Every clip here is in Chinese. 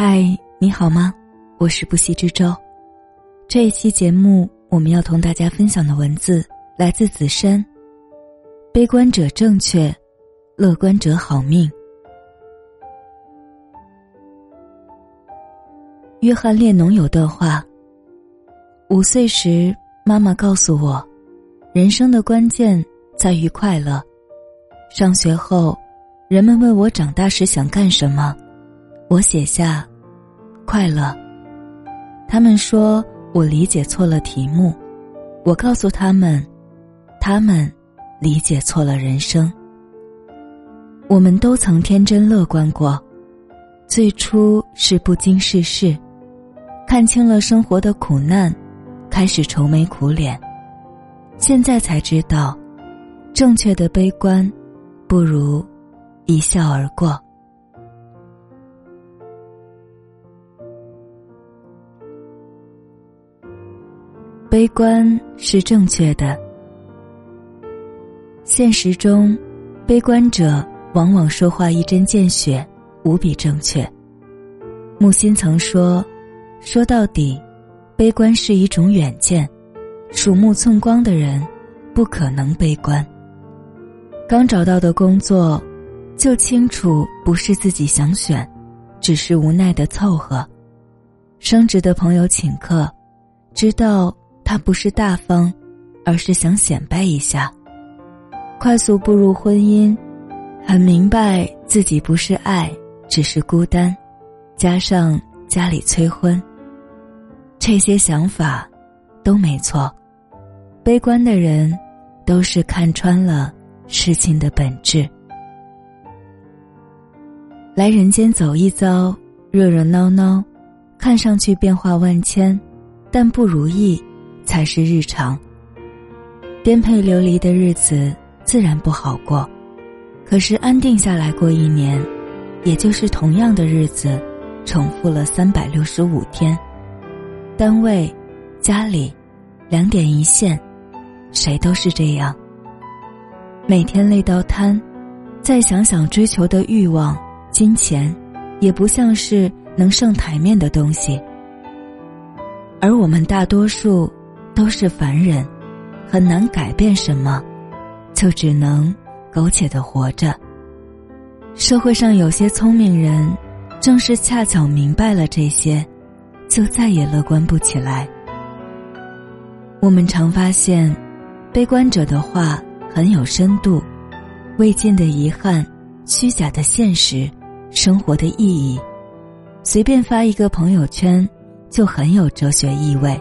嗨，你好吗？我是不息之舟。这一期节目，我们要同大家分享的文字来自子山。悲观者正确，乐观者好命。约翰列侬有段话：五岁时，妈妈告诉我，人生的关键在于快乐。上学后，人们问我长大时想干什么。我写下，快乐。他们说我理解错了题目，我告诉他们，他们理解错了人生。我们都曾天真乐观过，最初是不经世事，看清了生活的苦难，开始愁眉苦脸。现在才知道，正确的悲观，不如一笑而过。悲观是正确的。现实中，悲观者往往说话一针见血，无比正确。木心曾说：“说到底，悲观是一种远见。鼠目寸光的人，不可能悲观。刚找到的工作，就清楚不是自己想选，只是无奈的凑合。升职的朋友请客，知道。”他不是大方，而是想显摆一下。快速步入婚姻，很明白自己不是爱，只是孤单，加上家里催婚。这些想法都没错。悲观的人，都是看穿了事情的本质。来人间走一遭，热热闹闹，看上去变化万千，但不如意。才是日常。颠沛流离的日子自然不好过，可是安定下来过一年，也就是同样的日子，重复了三百六十五天。单位、家里，两点一线，谁都是这样。每天累到瘫，再想想追求的欲望、金钱，也不像是能上台面的东西。而我们大多数。都是凡人，很难改变什么，就只能苟且的活着。社会上有些聪明人，正是恰巧明白了这些，就再也乐观不起来。我们常发现，悲观者的话很有深度，未尽的遗憾，虚假的现实，生活的意义，随便发一个朋友圈，就很有哲学意味。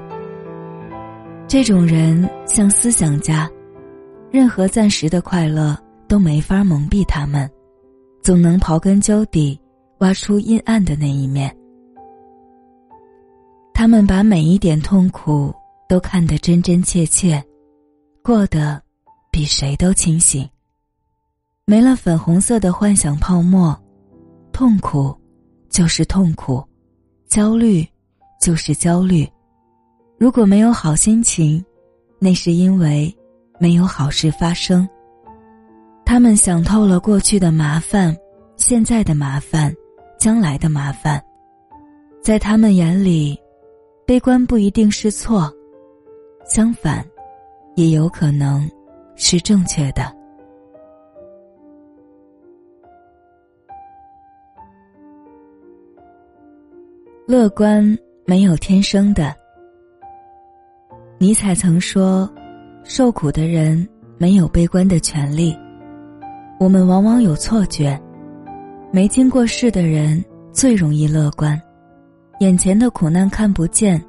这种人像思想家，任何暂时的快乐都没法蒙蔽他们，总能刨根究底，挖出阴暗的那一面。他们把每一点痛苦都看得真真切切，过得比谁都清醒。没了粉红色的幻想泡沫，痛苦就是痛苦，焦虑就是焦虑。如果没有好心情，那是因为没有好事发生。他们想透了过去的麻烦、现在的麻烦、将来的麻烦，在他们眼里，悲观不一定是错，相反，也有可能是正确的。乐观没有天生的。尼采曾说：“受苦的人没有悲观的权利。”我们往往有错觉，没经过事的人最容易乐观，眼前的苦难看不见，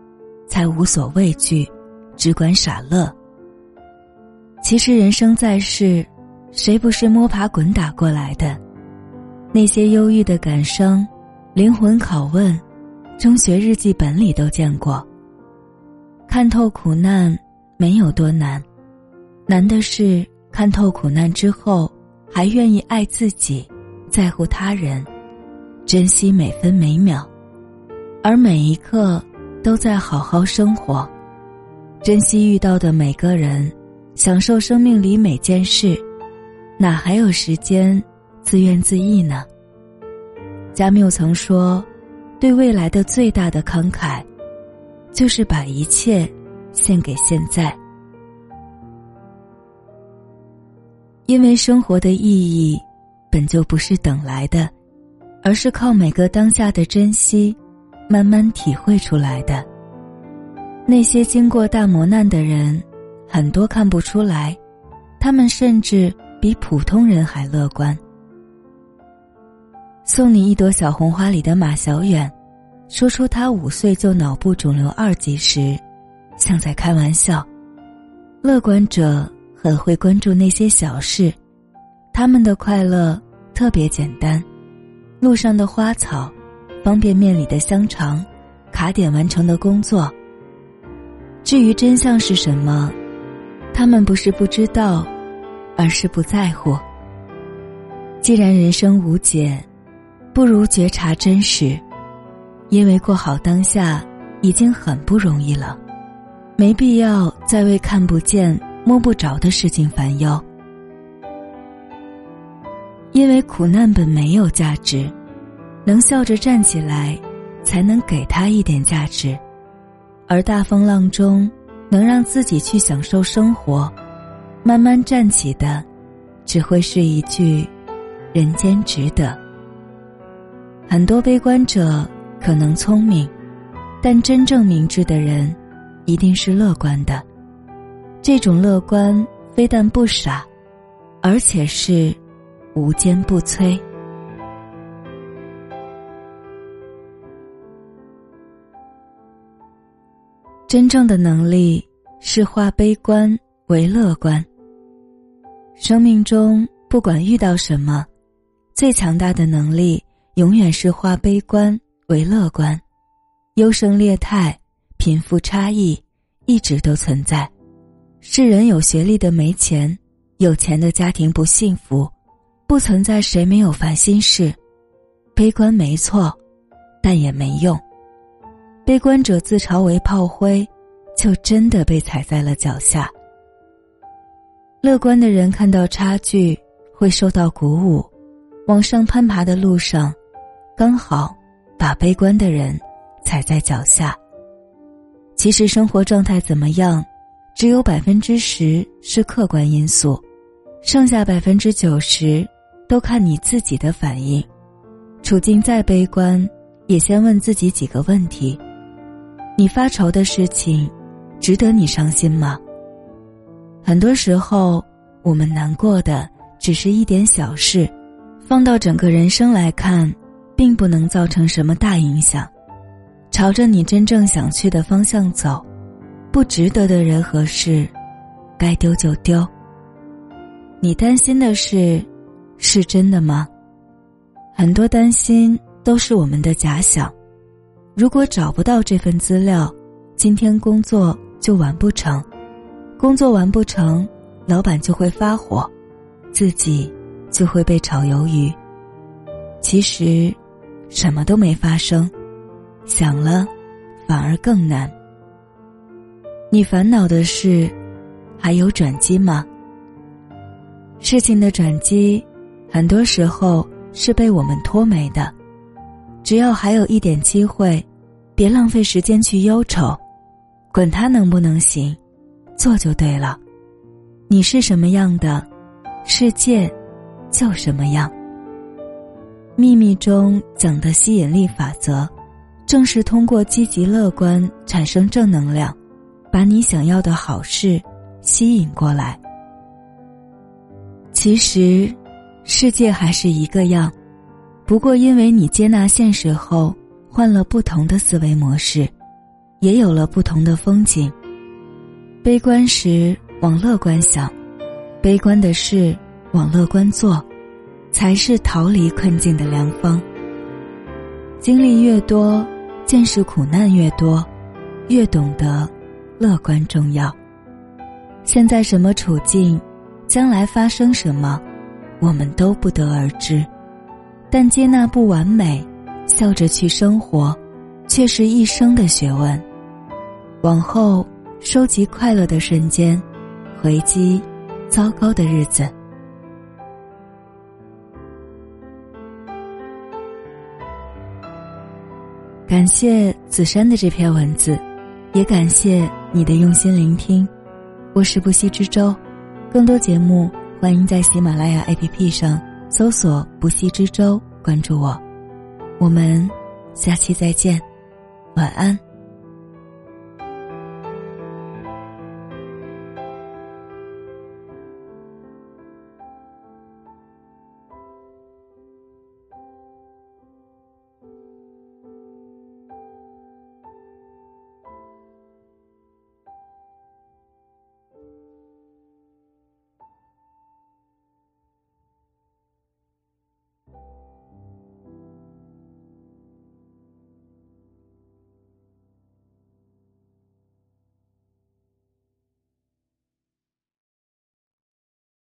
才无所畏惧，只管傻乐。其实人生在世，谁不是摸爬滚打过来的？那些忧郁的感伤，灵魂拷问，中学日记本里都见过。看透苦难没有多难，难的是看透苦难之后，还愿意爱自己，在乎他人，珍惜每分每秒，而每一刻都在好好生活，珍惜遇到的每个人，享受生命里每件事，哪还有时间自怨自艾呢？加缪曾说：“对未来的最大的慷慨，就是把一切献给现在。因为生活的意义，本就不是等来的，而是靠每个当下的珍惜，慢慢体会出来的。那些经过大磨难的人，很多看不出来，他们甚至比普通人还乐观。送你一朵小红花里的马小远，说出他五岁就脑部肿瘤二级时，像在开玩笑。乐观者很会关注那些小事，他们的快乐特别简单：路上的花草，方便面里的香肠，卡点完成的工作。至于真相是什么，他们不是不知道，而是不在乎。既然人生无解，不如觉察真实，因为过好当下已经很不容易了，没必要再为看不见、摸不着的事情烦忧。因为苦难本没有价值，能笑着站起来，才能给他一点价值。而大风浪中，能让自己去享受生活，慢慢站起的，只会是一句“人间值得”。很多悲观者可能聪明，但真正明智的人，一定是乐观的。这种乐观非但不傻，而且是无坚不摧。真正的能力是化悲观为乐观。生命中不管遇到什么，最强大的能力永远是化悲观为乐观。优胜劣汰、贫富差异一直都存在。世人有学历的没钱，有钱的家庭不幸福，不存在谁没有烦心事。悲观没错，但也没用。悲观者自嘲为炮灰，就真的被踩在了脚下。乐观的人看到差距会受到鼓舞，往上攀爬的路上，刚好把悲观的人踩在脚下。其实生活状态怎么样，只有百分之十是客观因素，剩下百分之九十都看你自己的反应。处境再悲观，也先问自己几个问题。你发愁的事情，值得你伤心吗？很多时候，我们难过的只是一点小事，放到整个人生来看，并不能造成什么大影响。朝着你真正想去的方向走，不值得的人和事，该丢就丢。你担心的事，是真的吗？很多担心都是我们的假想。如果找不到这份资料，今天工作就完不成，工作完不成，老板就会发火，自己就会被炒鱿鱼。其实，什么都没发生，想了，反而更难。你烦恼的是，还有转机吗？事情的转机，很多时候是被我们拖没的。只要还有一点机会。别浪费时间去忧愁，管它能不能行，做就对了。你是什么样的，世界就什么样。秘密中讲的吸引力法则，正是通过积极乐观产生正能量，把你想要的好事吸引过来。其实，世界还是一个样，不过因为你接纳现实后。换了不同的思维模式，也有了不同的风景。悲观时往乐观想，悲观的事往乐观做，才是逃离困境的良方。经历越多，见识苦难越多，越懂得乐观重要。现在什么处境，将来发生什么，我们都不得而知，但接纳不完美。笑着去生活，却是一生的学问。往后收集快乐的瞬间，回击糟糕的日子。感谢子珊的这篇文字，也感谢你的用心聆听。我是不息之舟，更多节目欢迎在喜马拉雅 APP 上搜索“不息之舟”，关注我。我们下期再见，晚安。